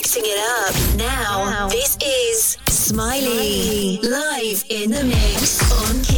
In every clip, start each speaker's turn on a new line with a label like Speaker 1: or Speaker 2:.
Speaker 1: mixing it up. Now, this is Smiley, live in the mix on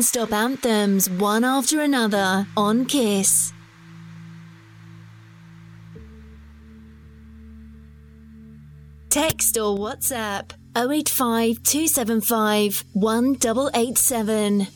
Speaker 2: non
Speaker 3: stop anthems, one after another, on Kiss. Text or WhatsApp 085 275 1887.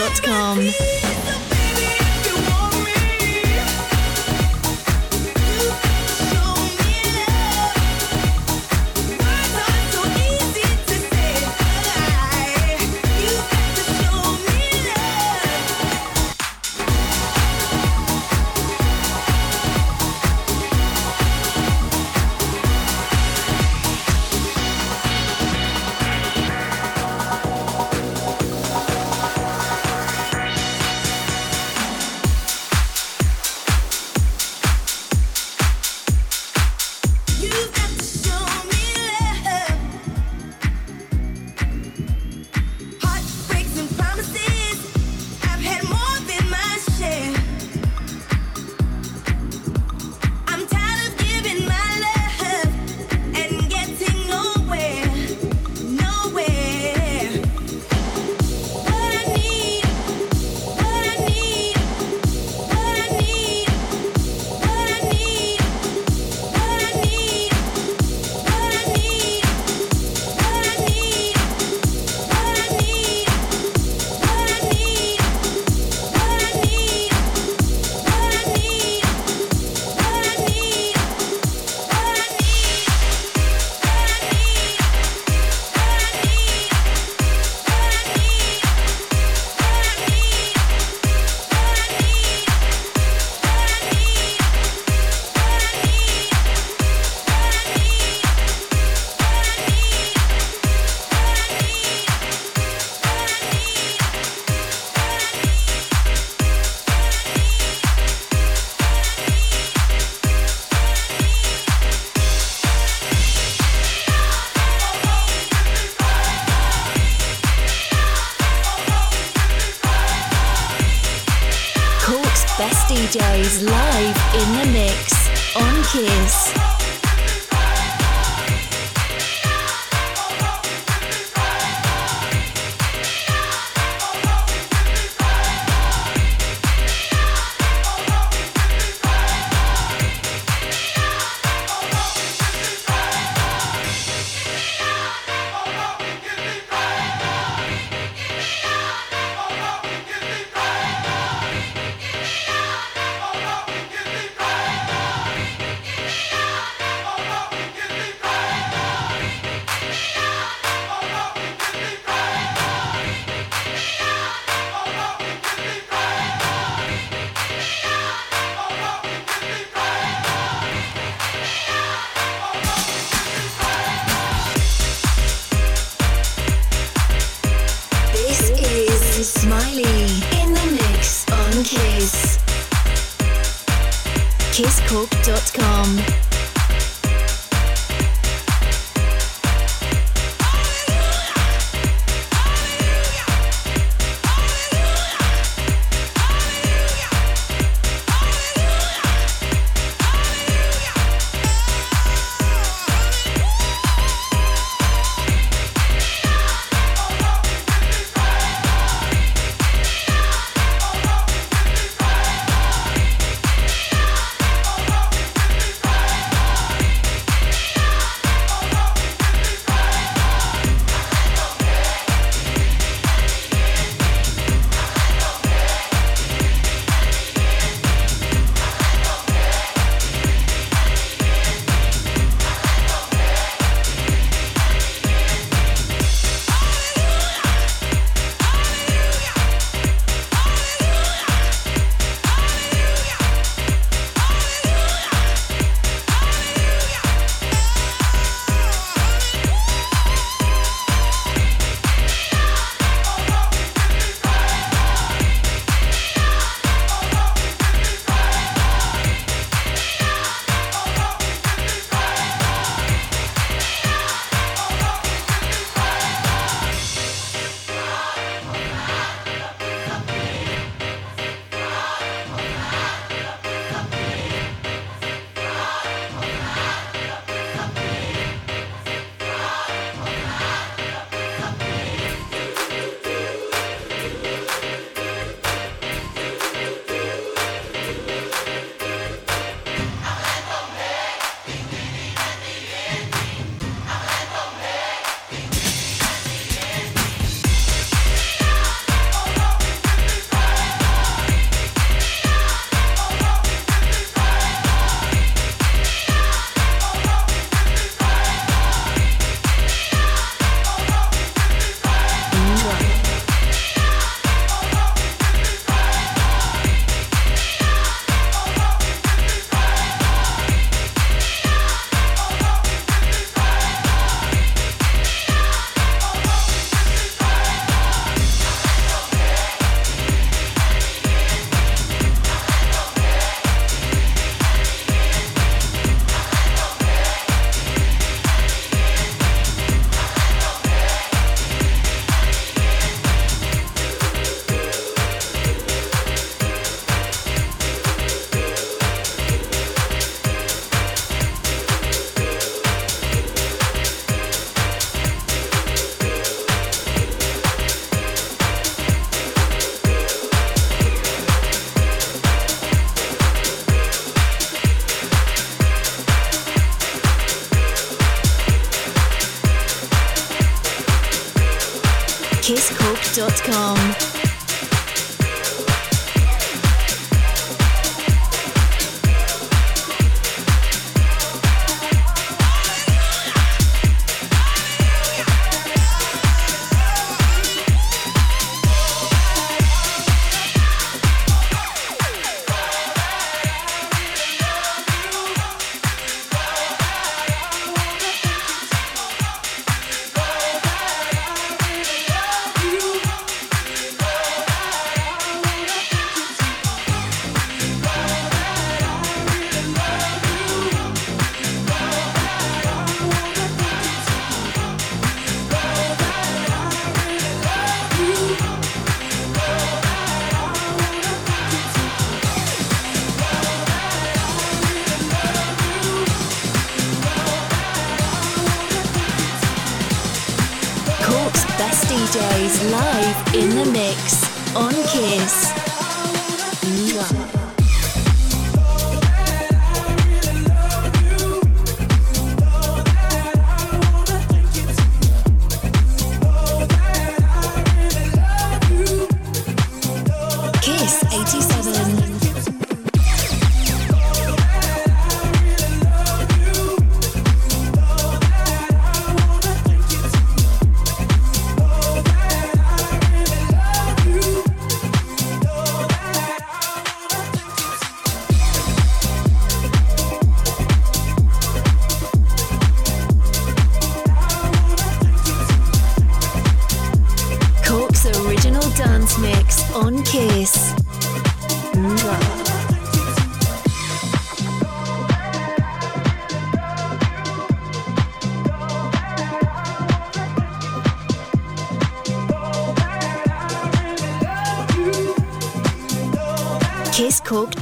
Speaker 4: Dot
Speaker 3: com.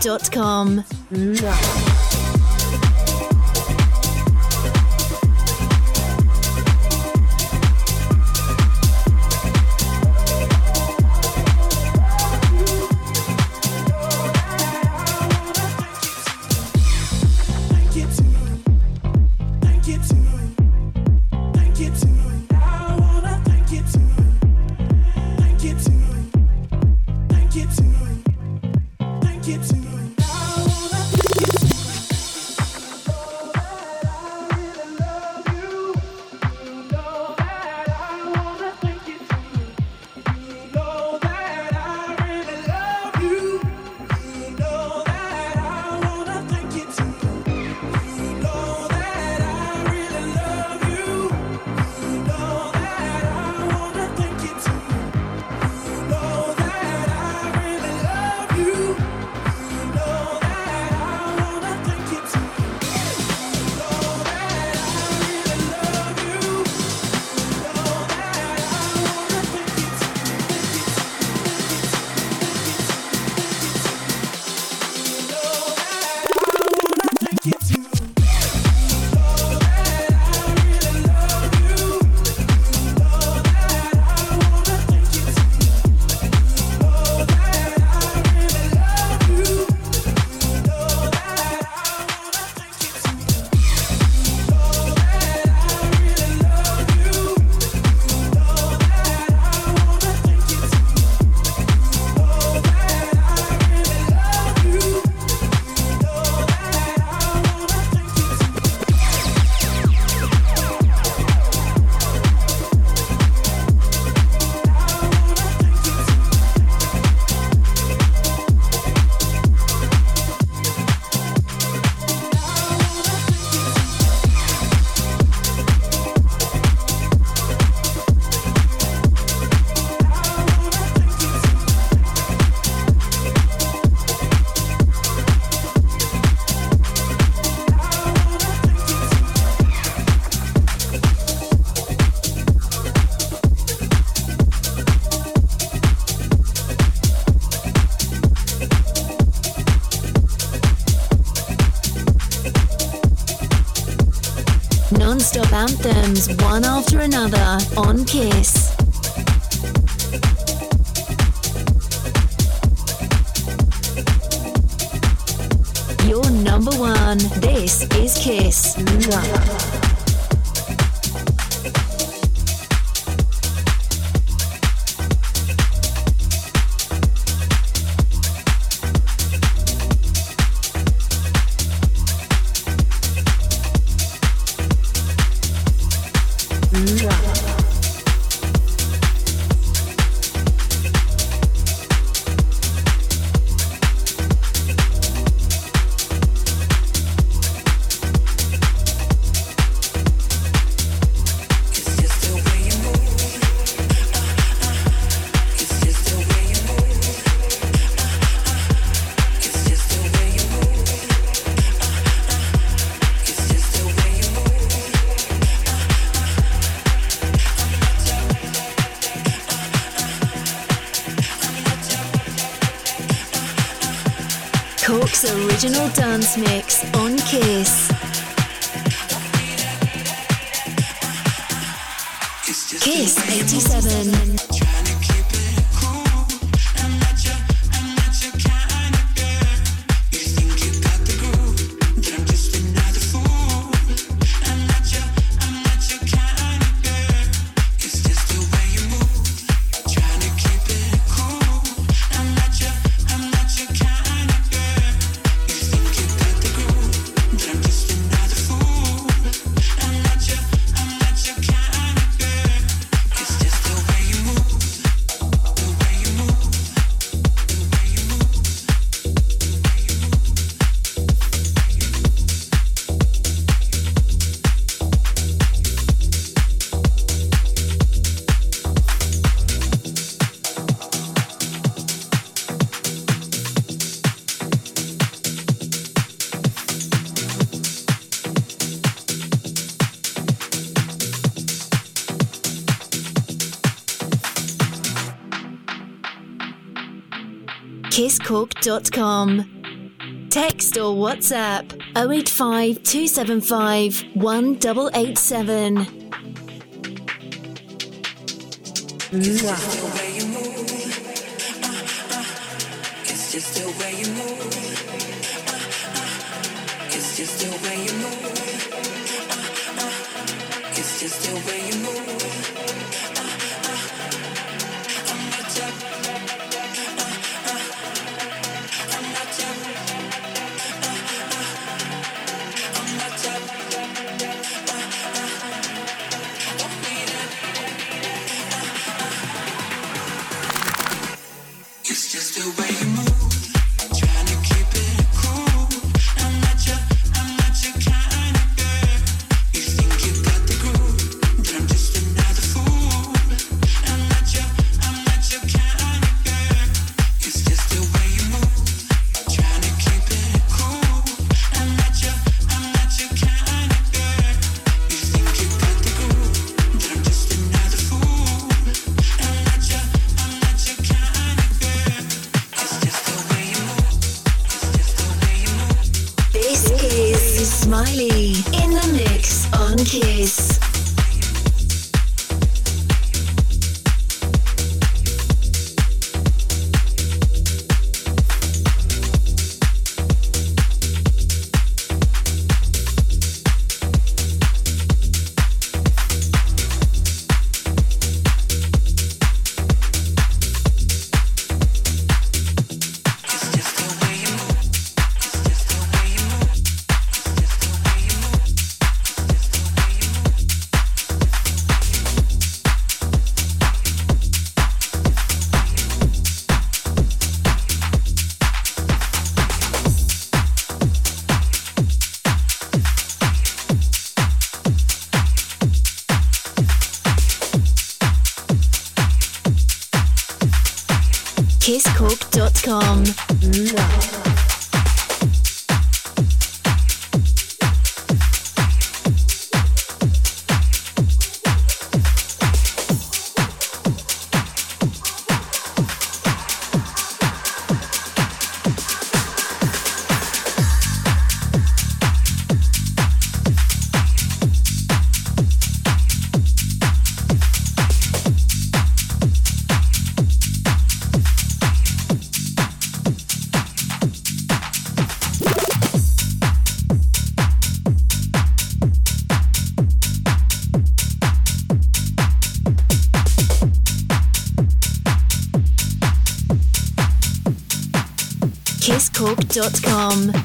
Speaker 3: kisscork.com. anthems one after another on Kiss. Your number one. This is Kiss.
Speaker 5: kisscork.com. Text or WhatsApp 085 275 1887. kisscork.com.
Speaker 6: kisscorp.com.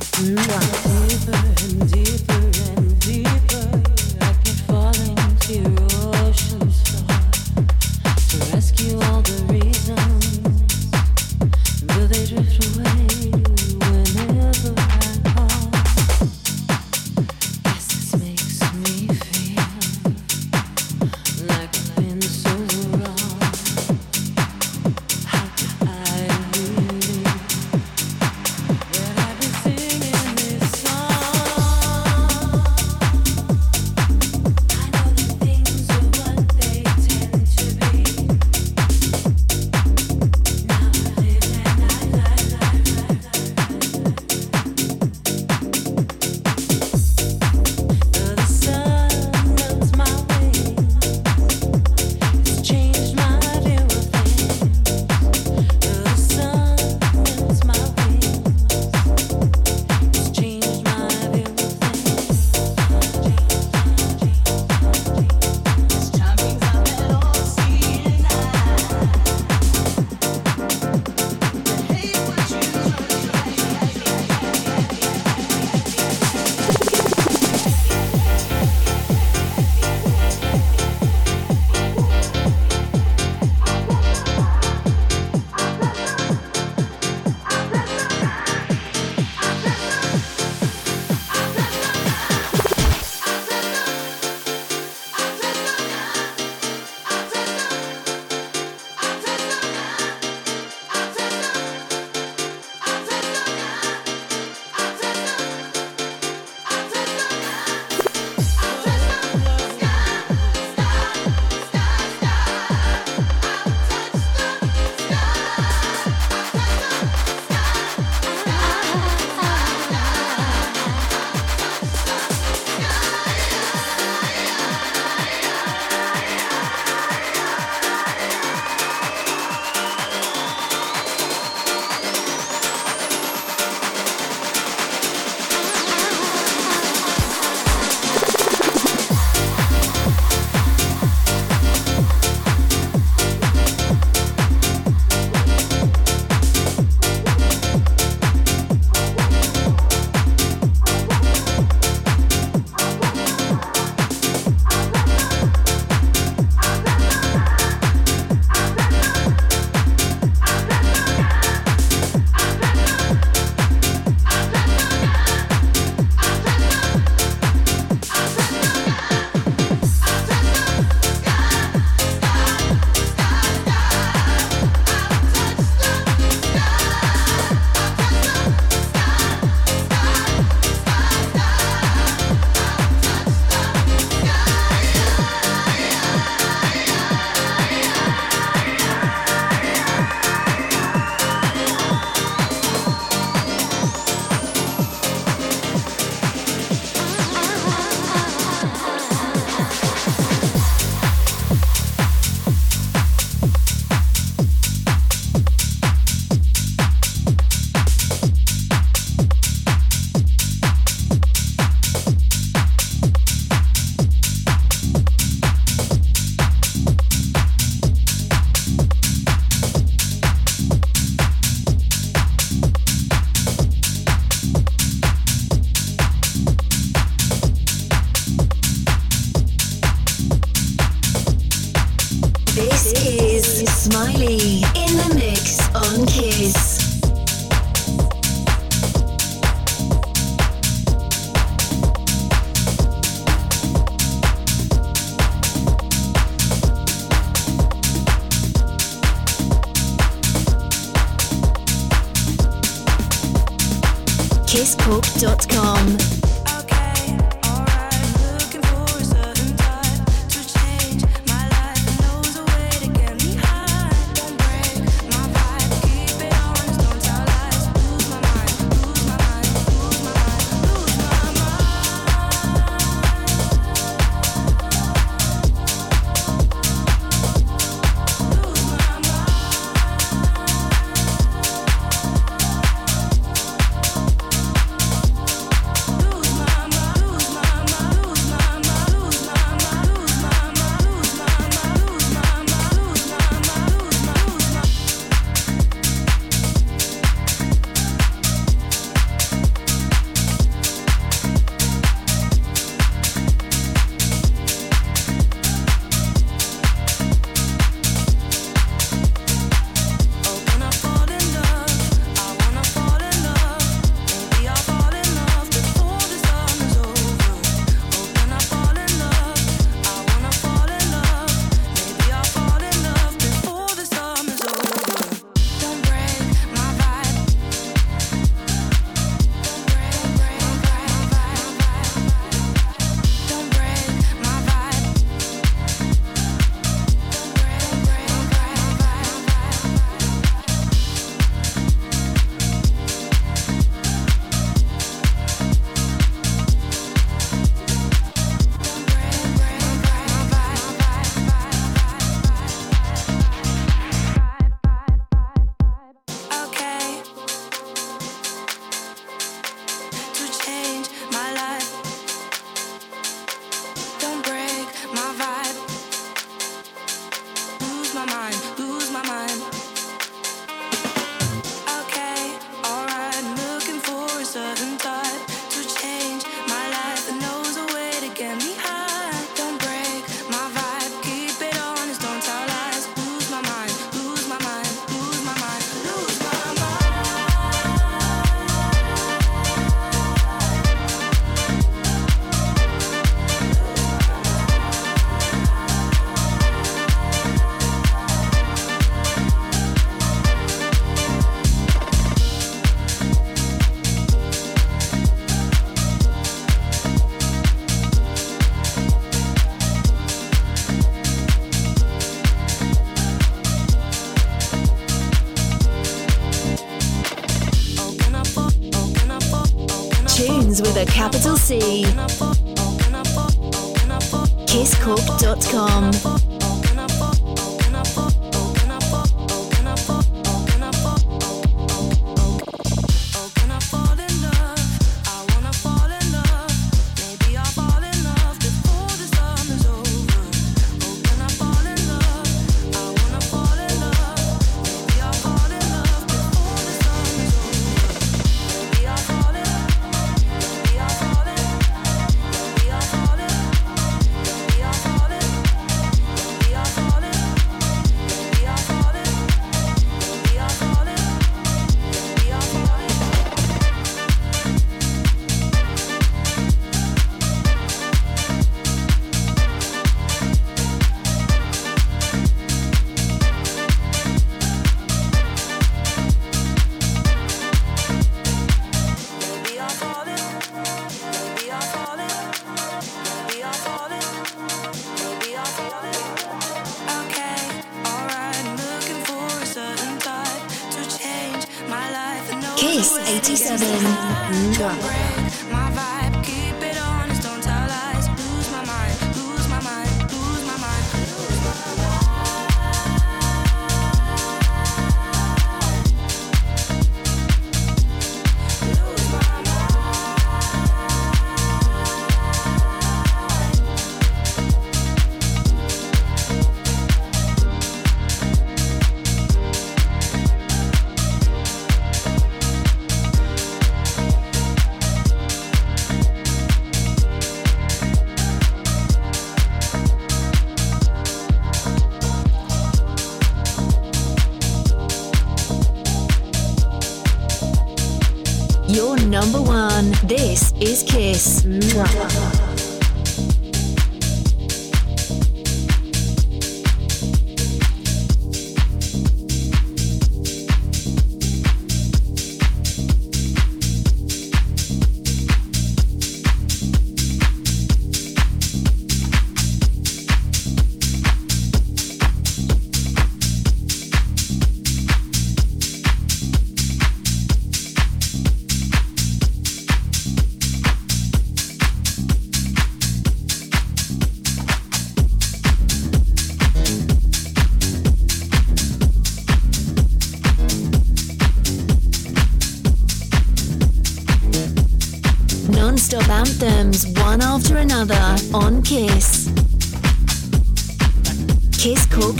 Speaker 6: is Kiss. Mwah.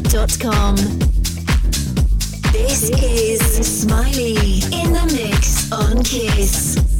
Speaker 7: KissCork.com. This is Smiley in the mix on Kiss.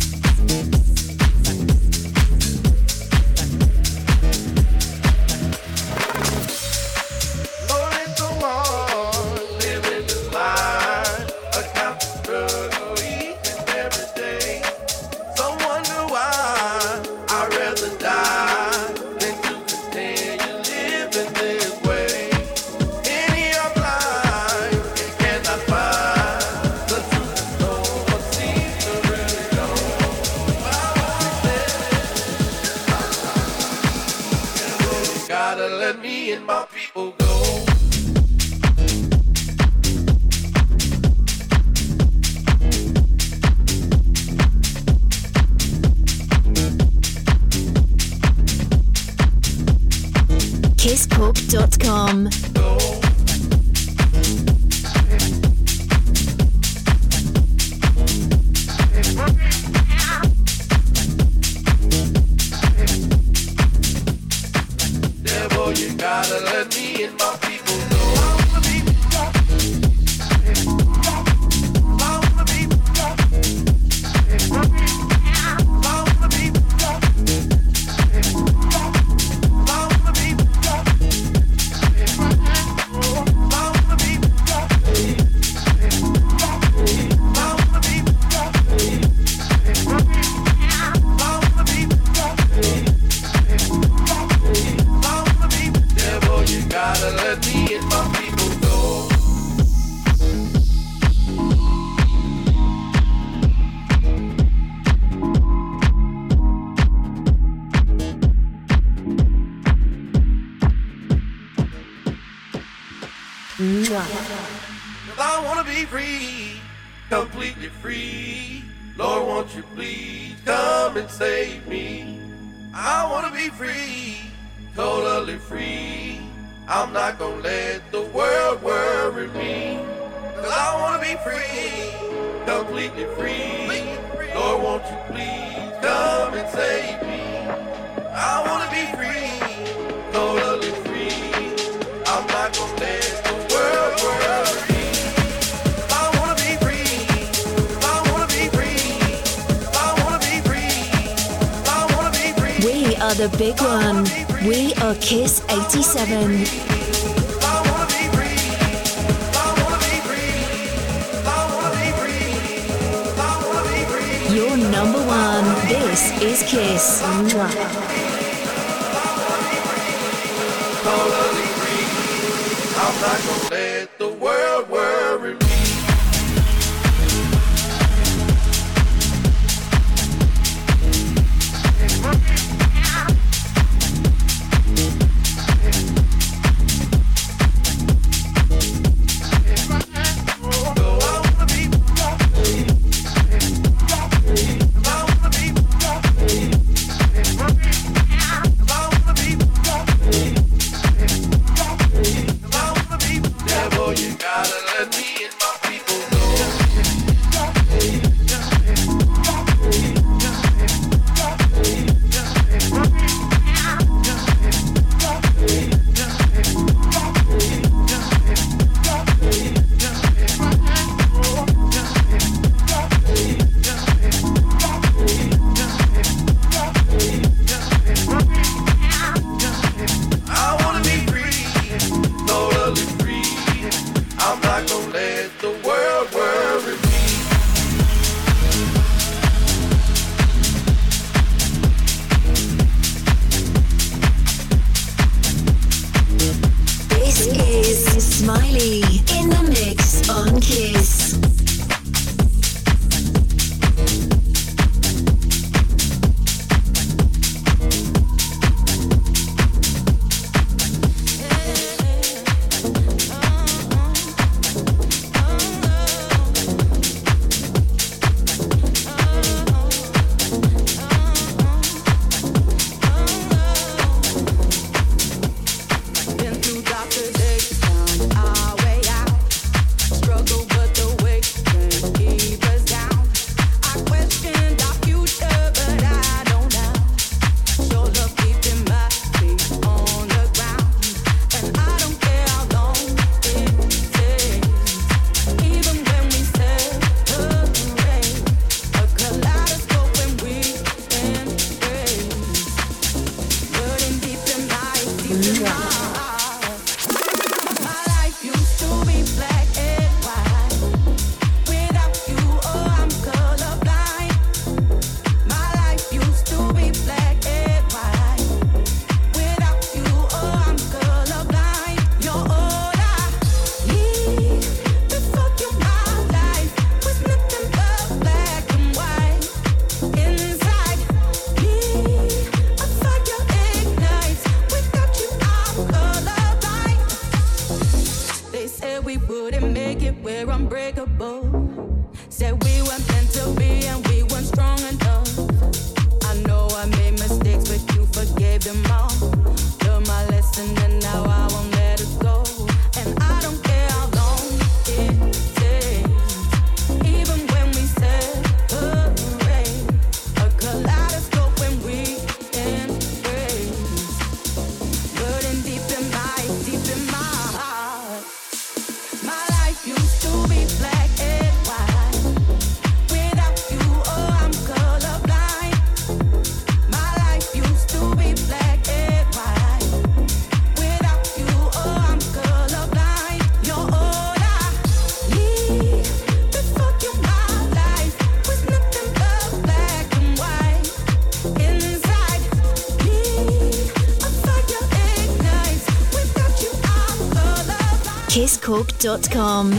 Speaker 8: kisscork.com.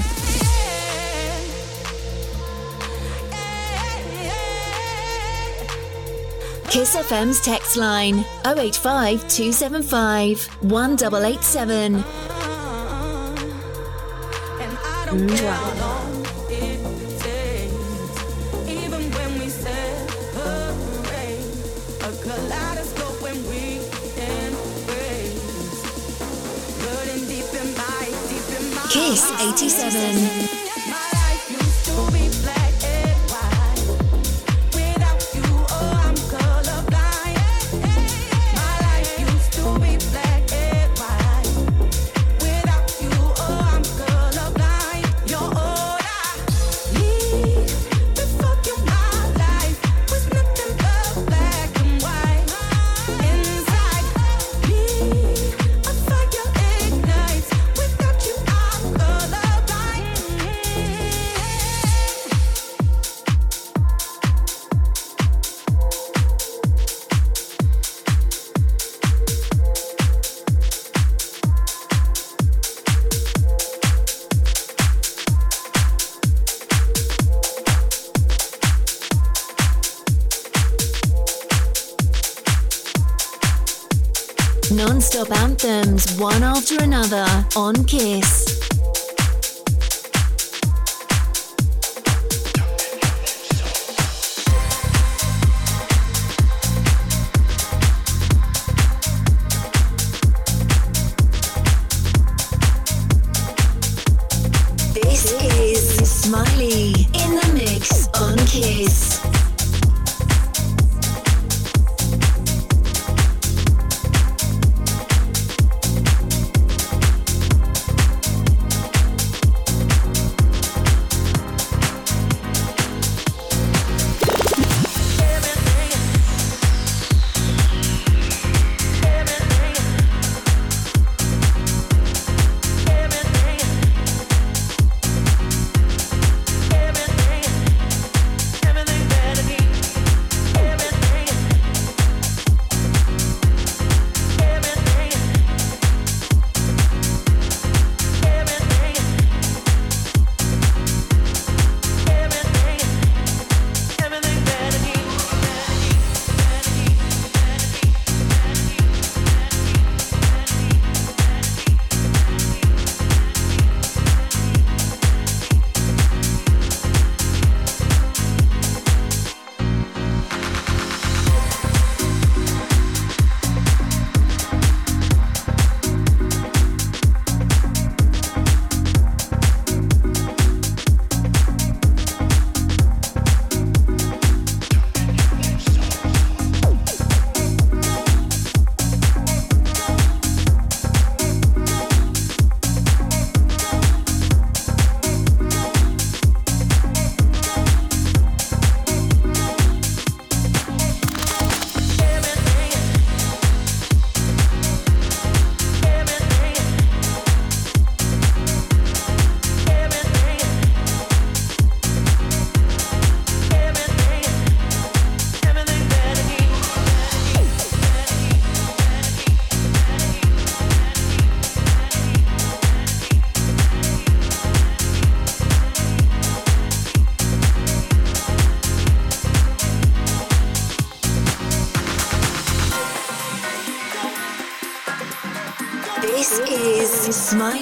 Speaker 8: Kiss FM's text line 085 275 1887.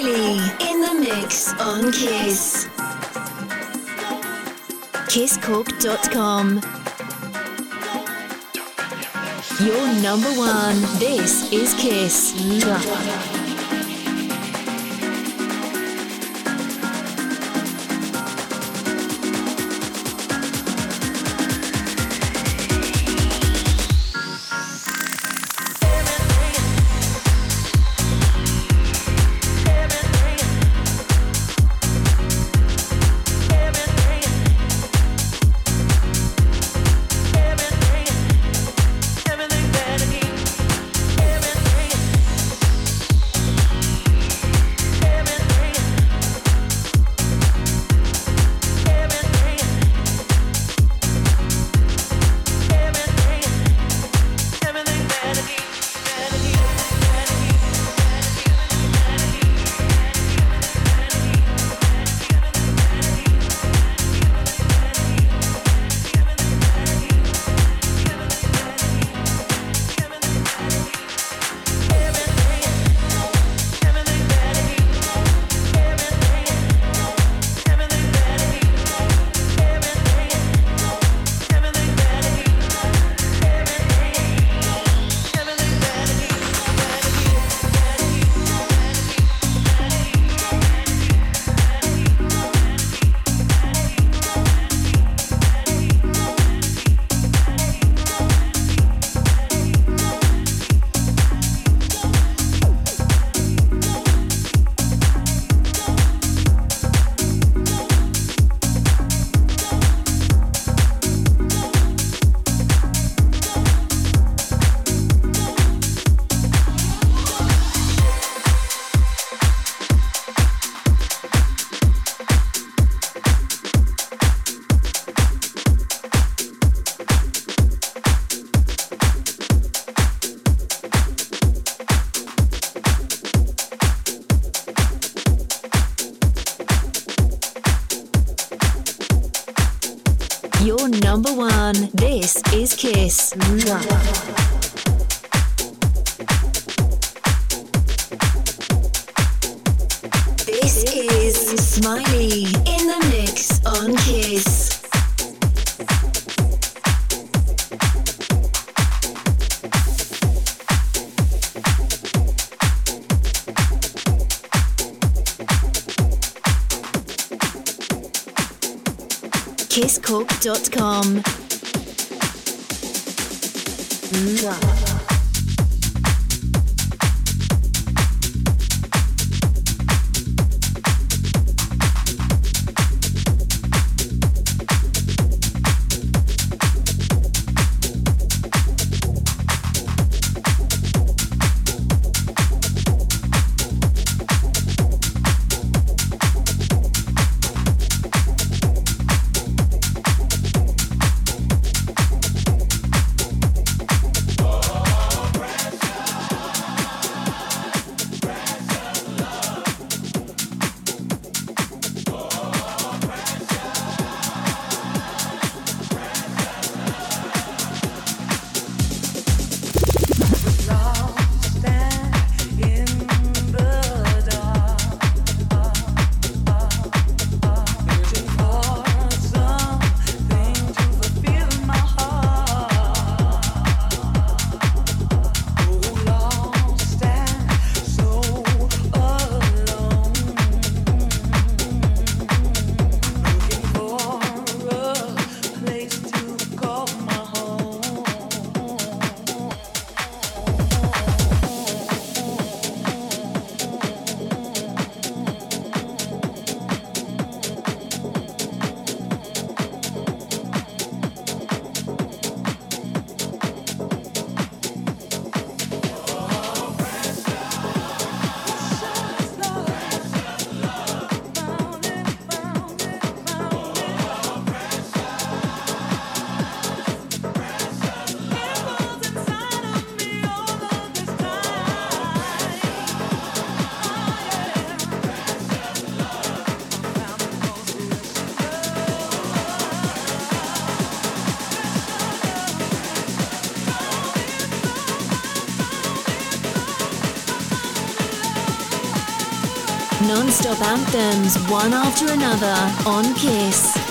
Speaker 8: In the mix on Kiss. KissCork.com. Your number one. This is Kiss.
Speaker 9: Kiss. This is Smiley in the mix on Kiss. kisscork.com. non-stop anthems one after another on Kiss.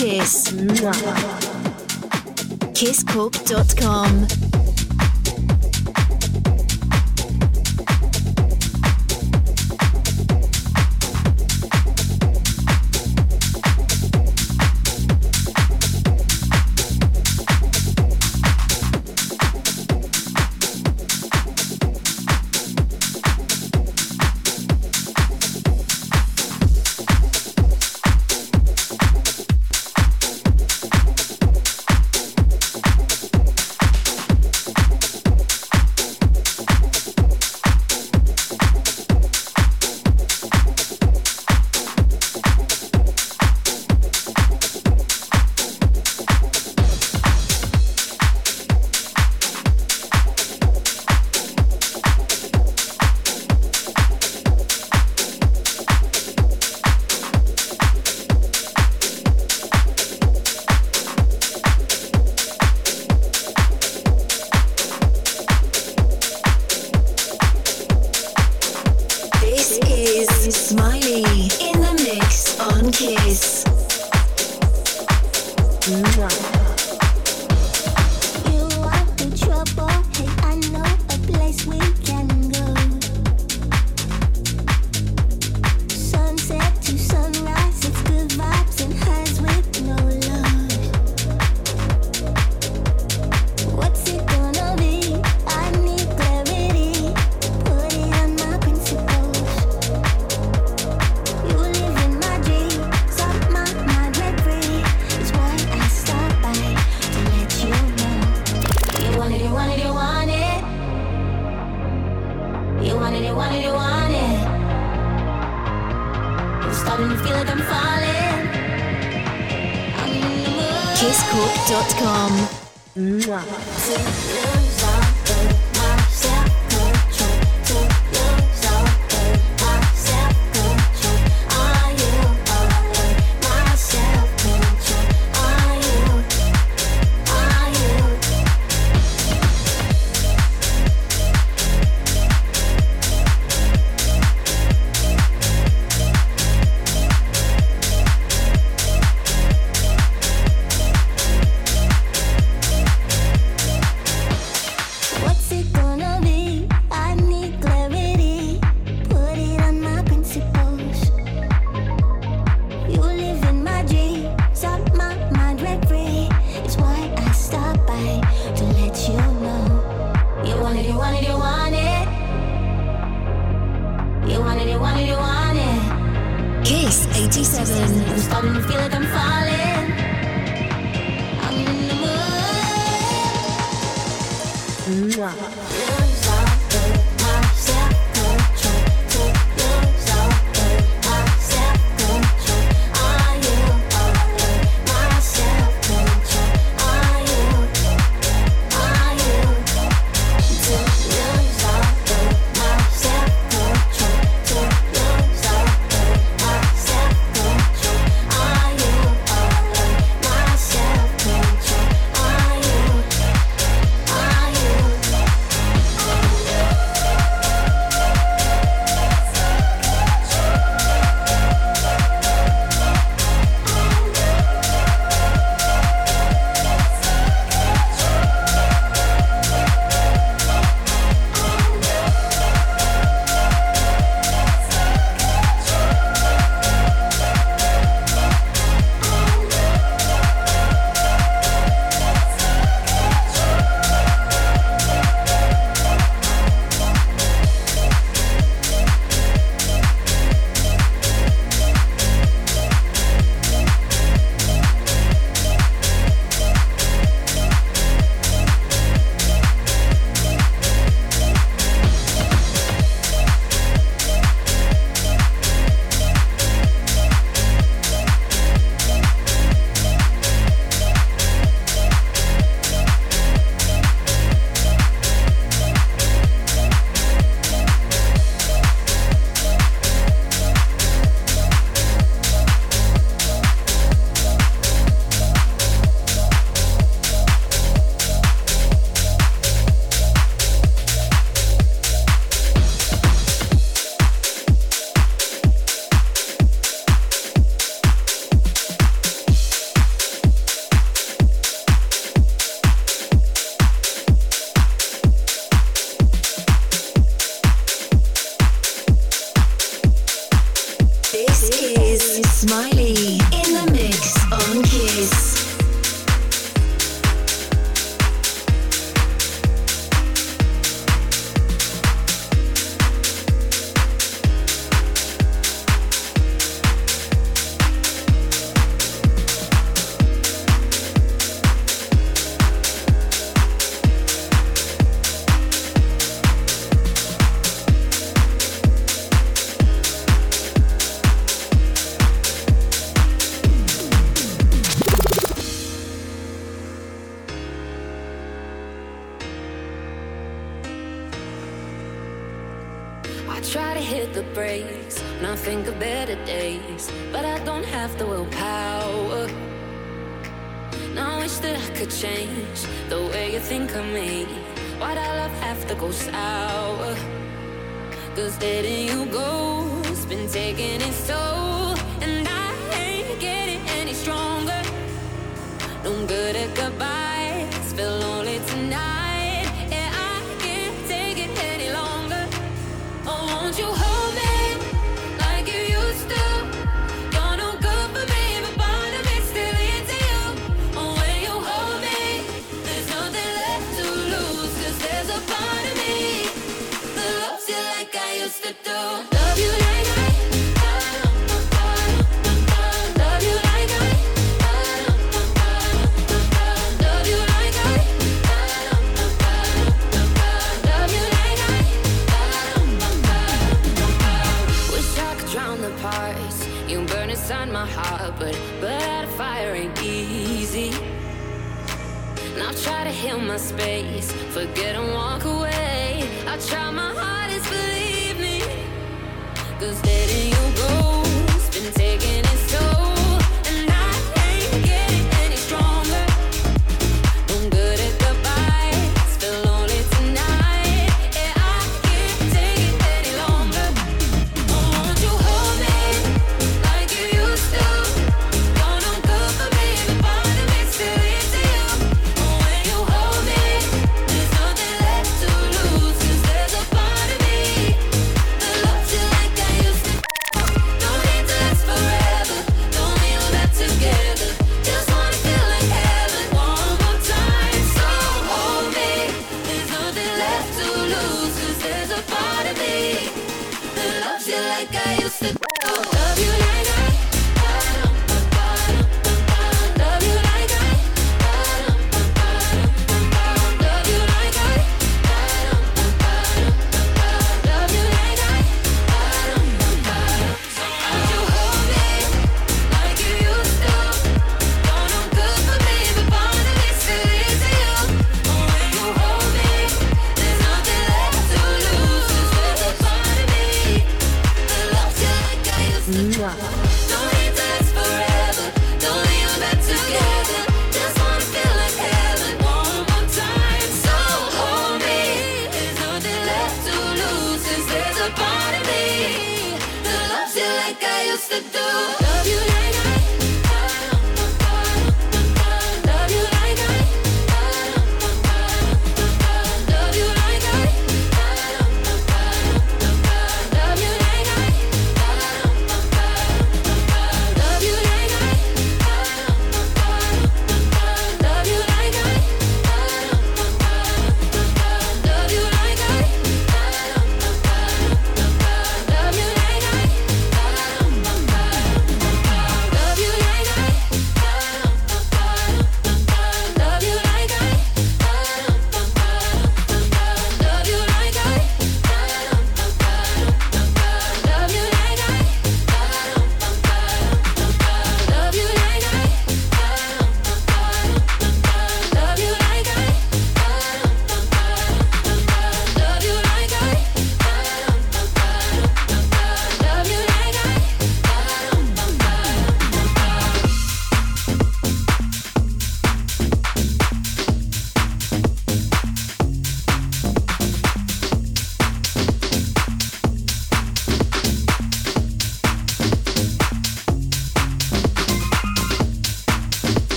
Speaker 9: Is Kiss.
Speaker 3: KissCork.com.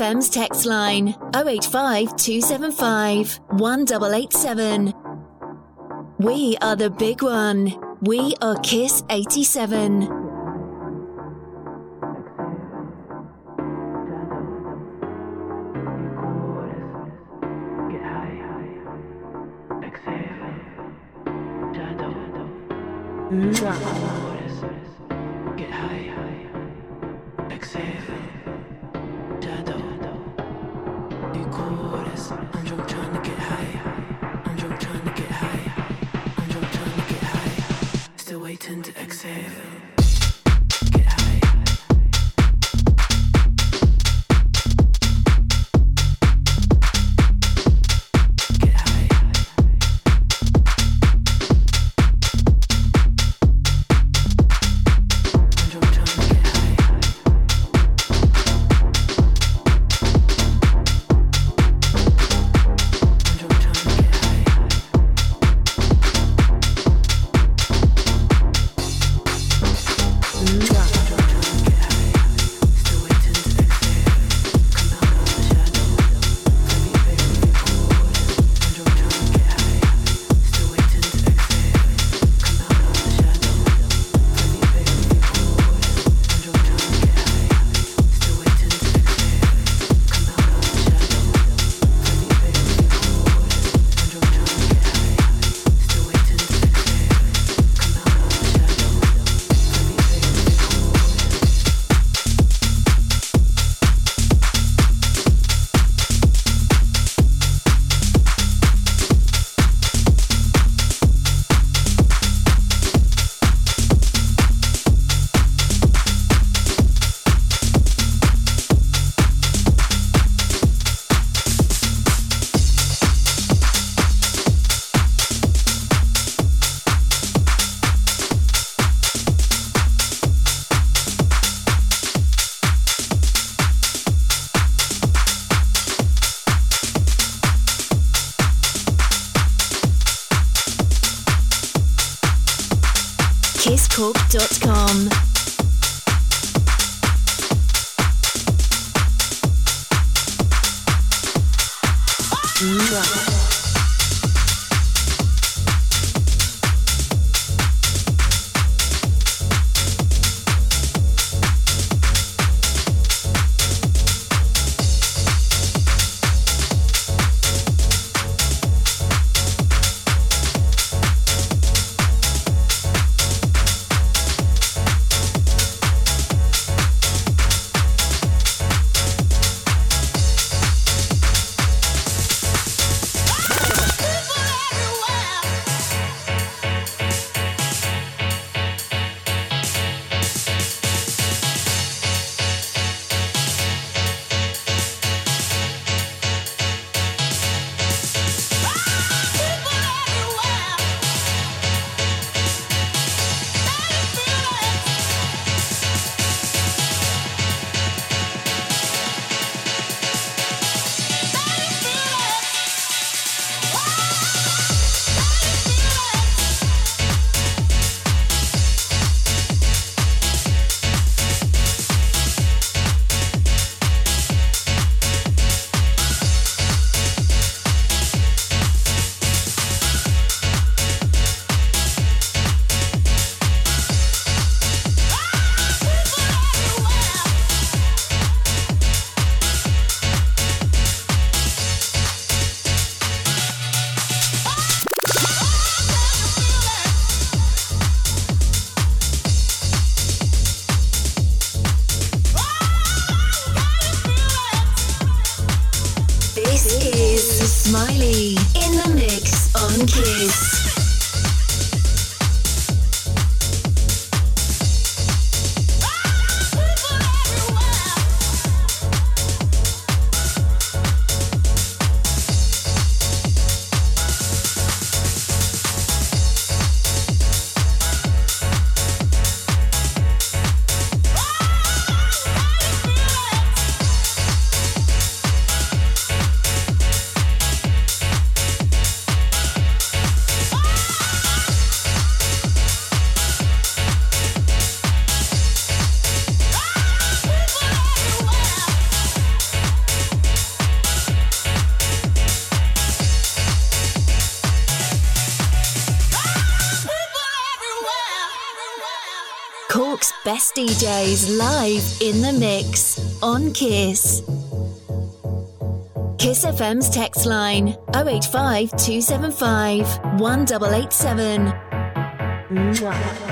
Speaker 3: FM's text line 085 275 1887. We are the big one. We are Kiss 87. Drop. Best DJs live in the mix on Kiss. Kiss FM's text line 085 275 1887.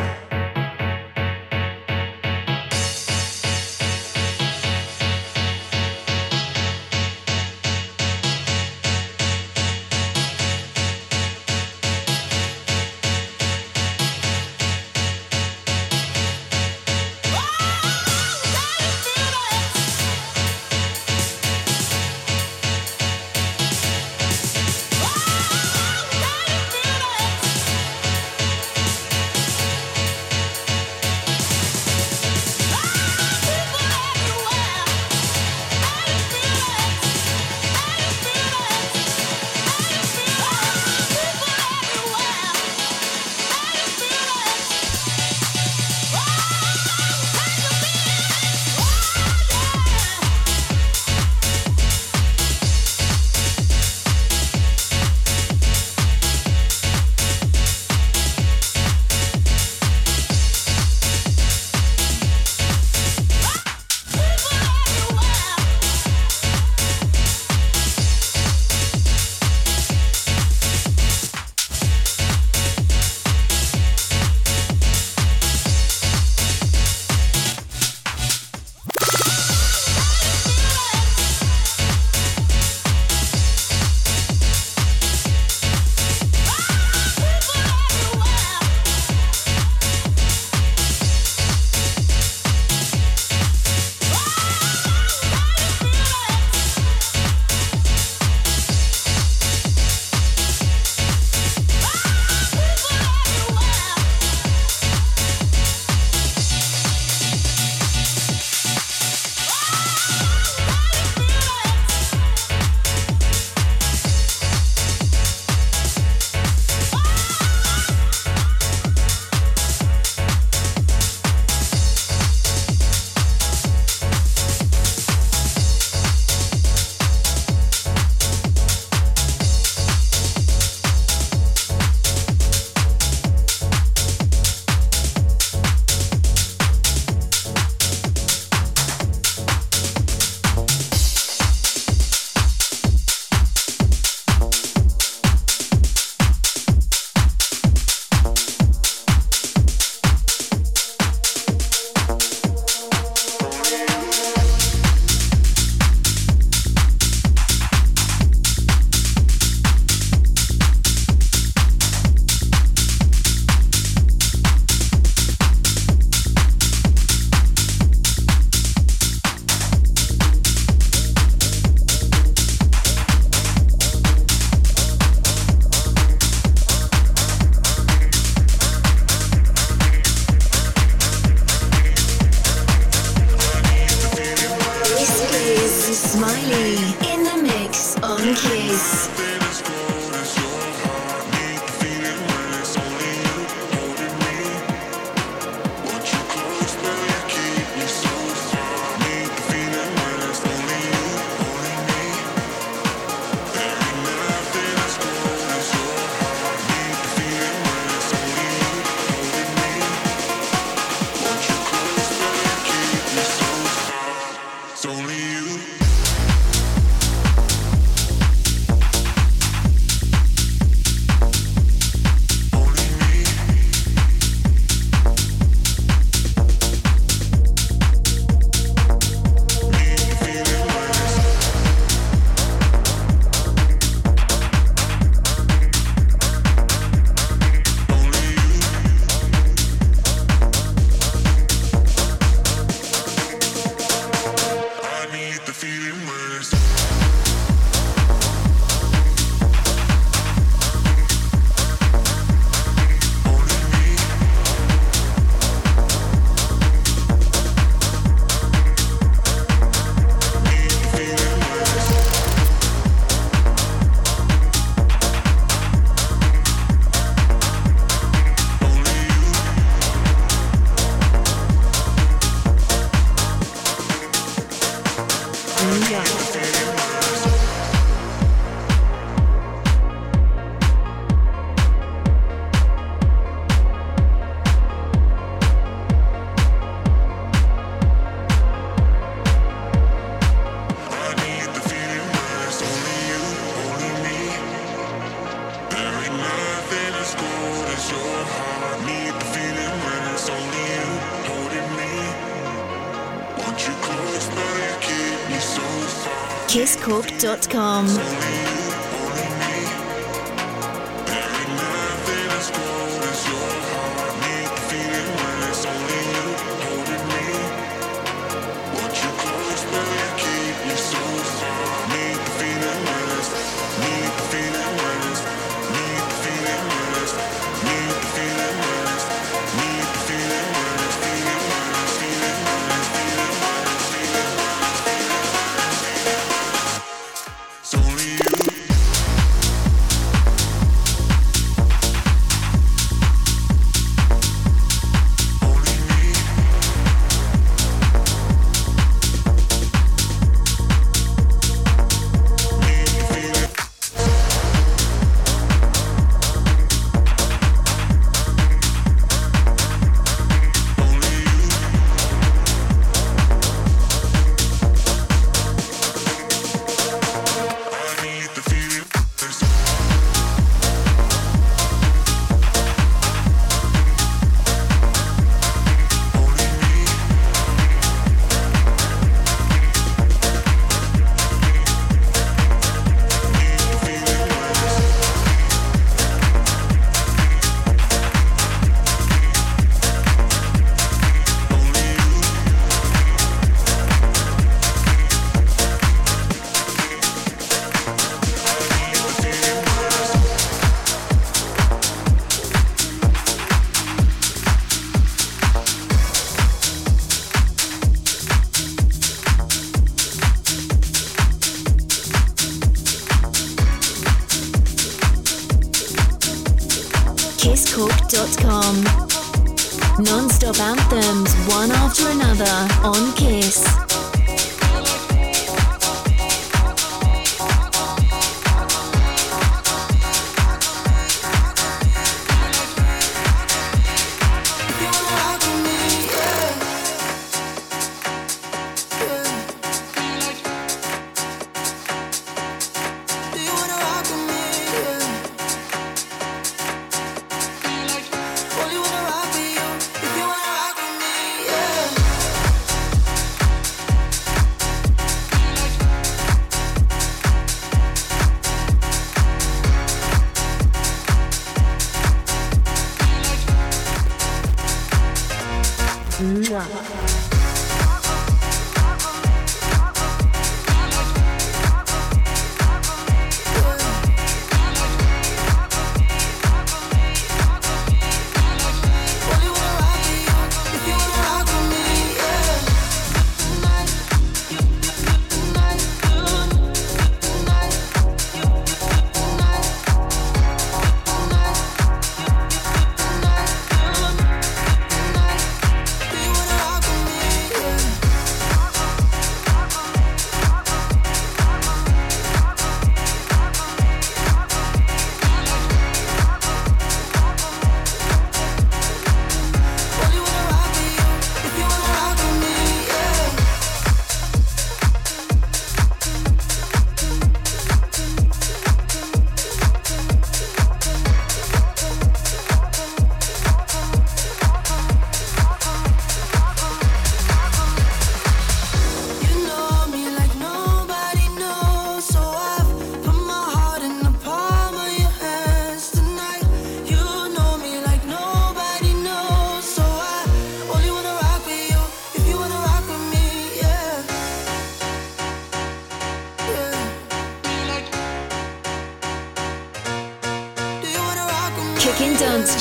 Speaker 10: Dot com.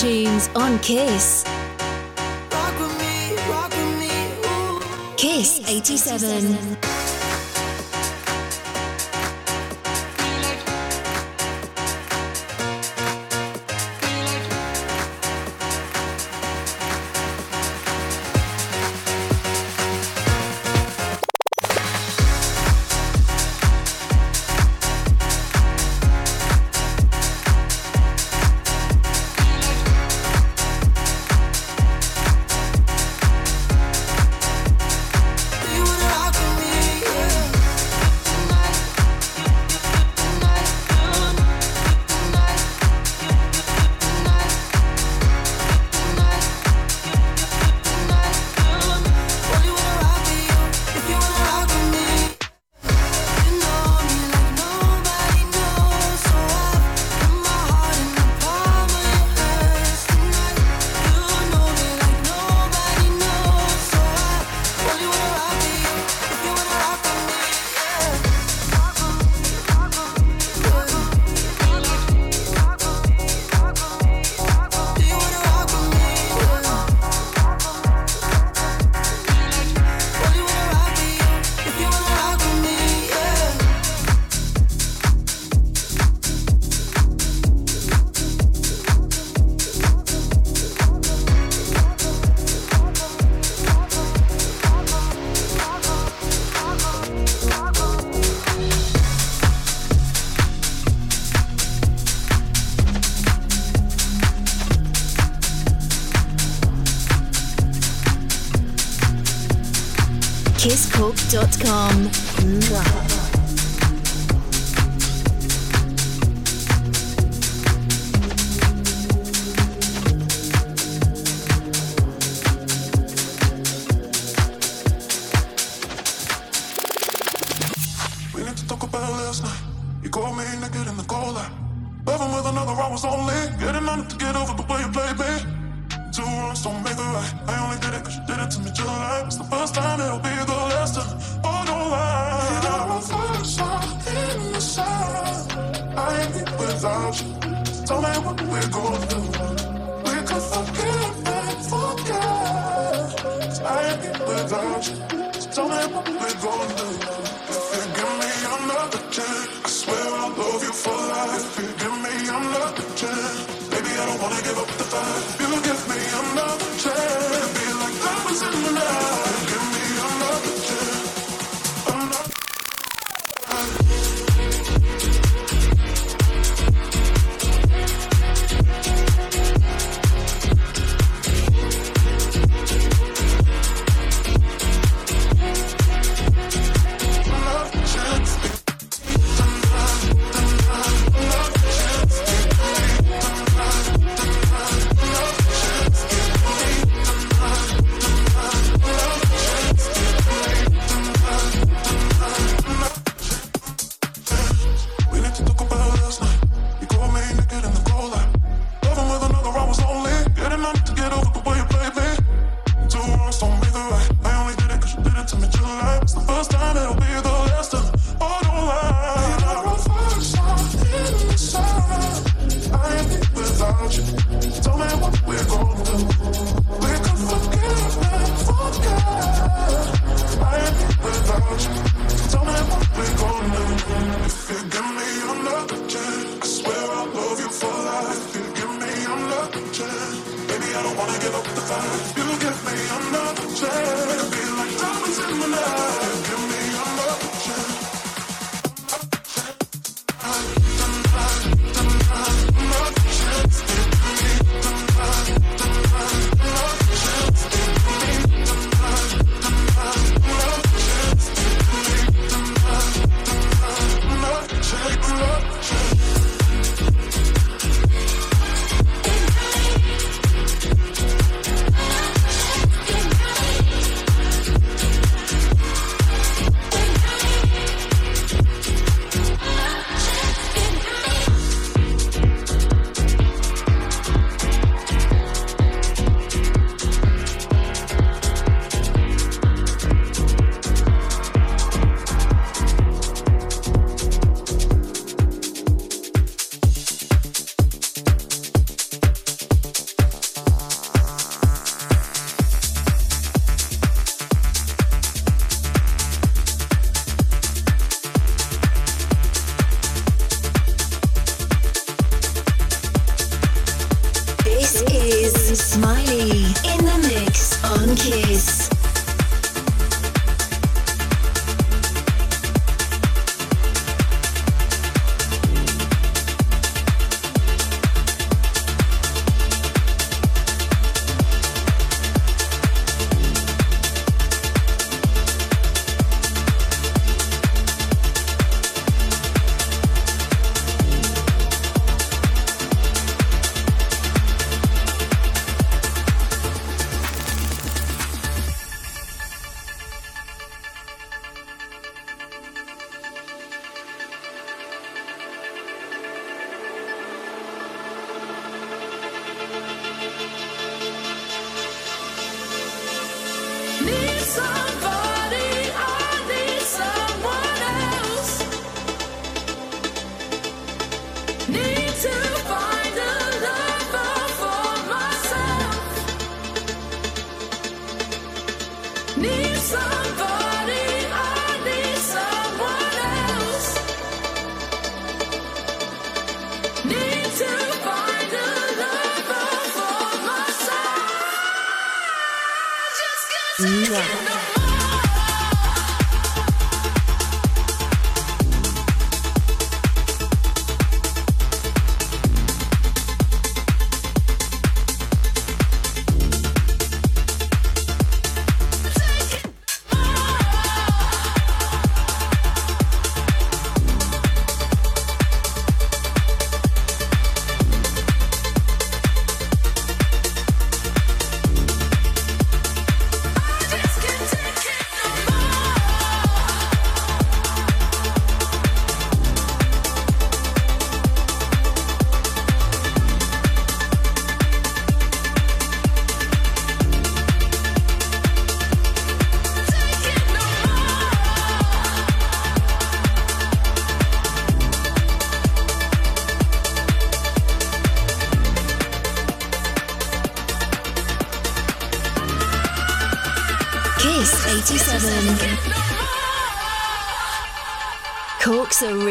Speaker 10: tunes on Kiss.
Speaker 11: Rock with me, rock with
Speaker 10: me, Kiss 87. 87.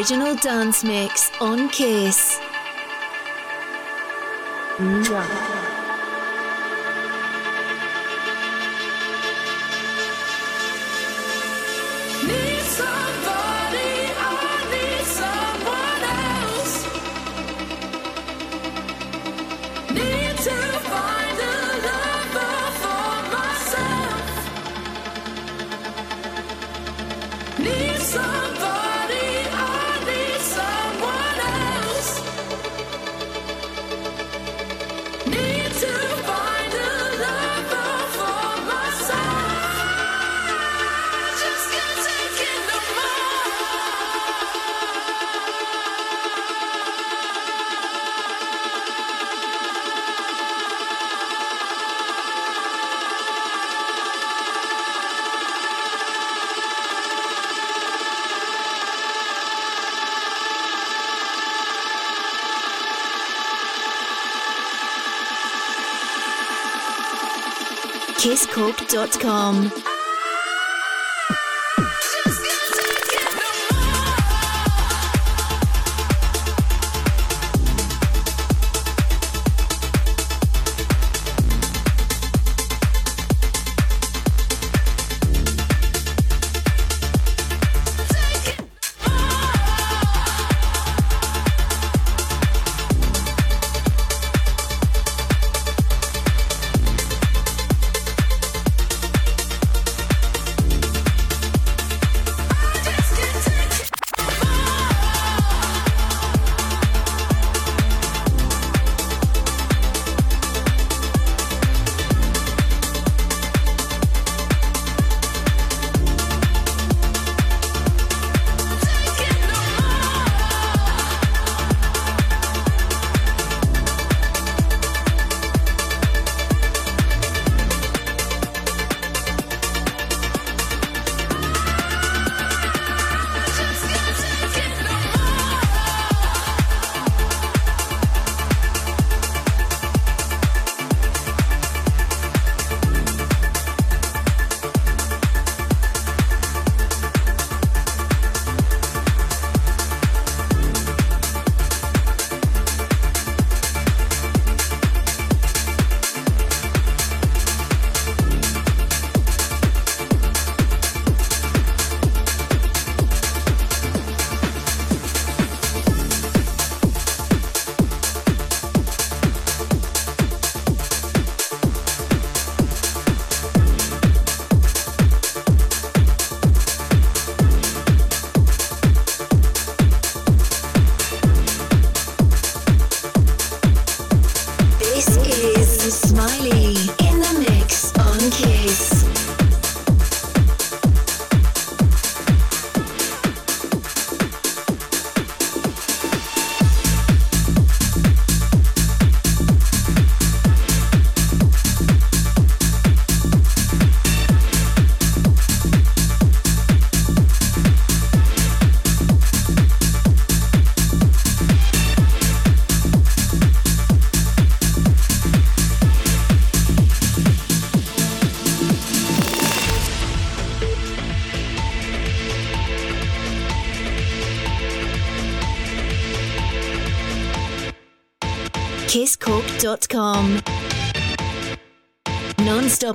Speaker 10: original dance mix on Kiss. Yeah.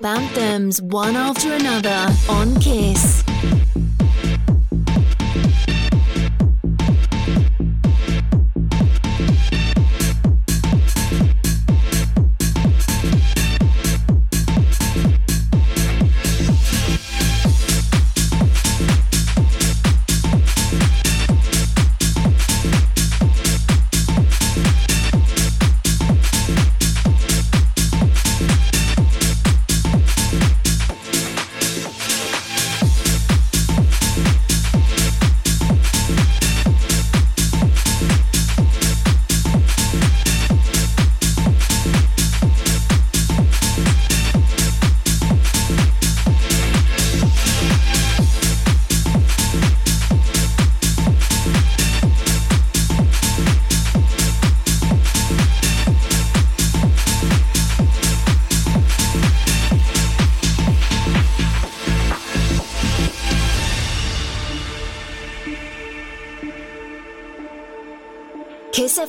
Speaker 10: anthems one after another on Kiss.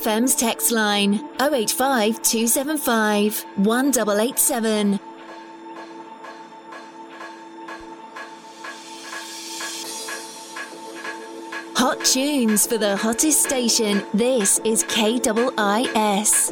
Speaker 3: FM's text line 085 275 1887. Hot tunes for the hottest station. This is KIIS.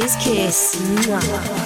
Speaker 9: Is Kiss.
Speaker 3: kisscork.com.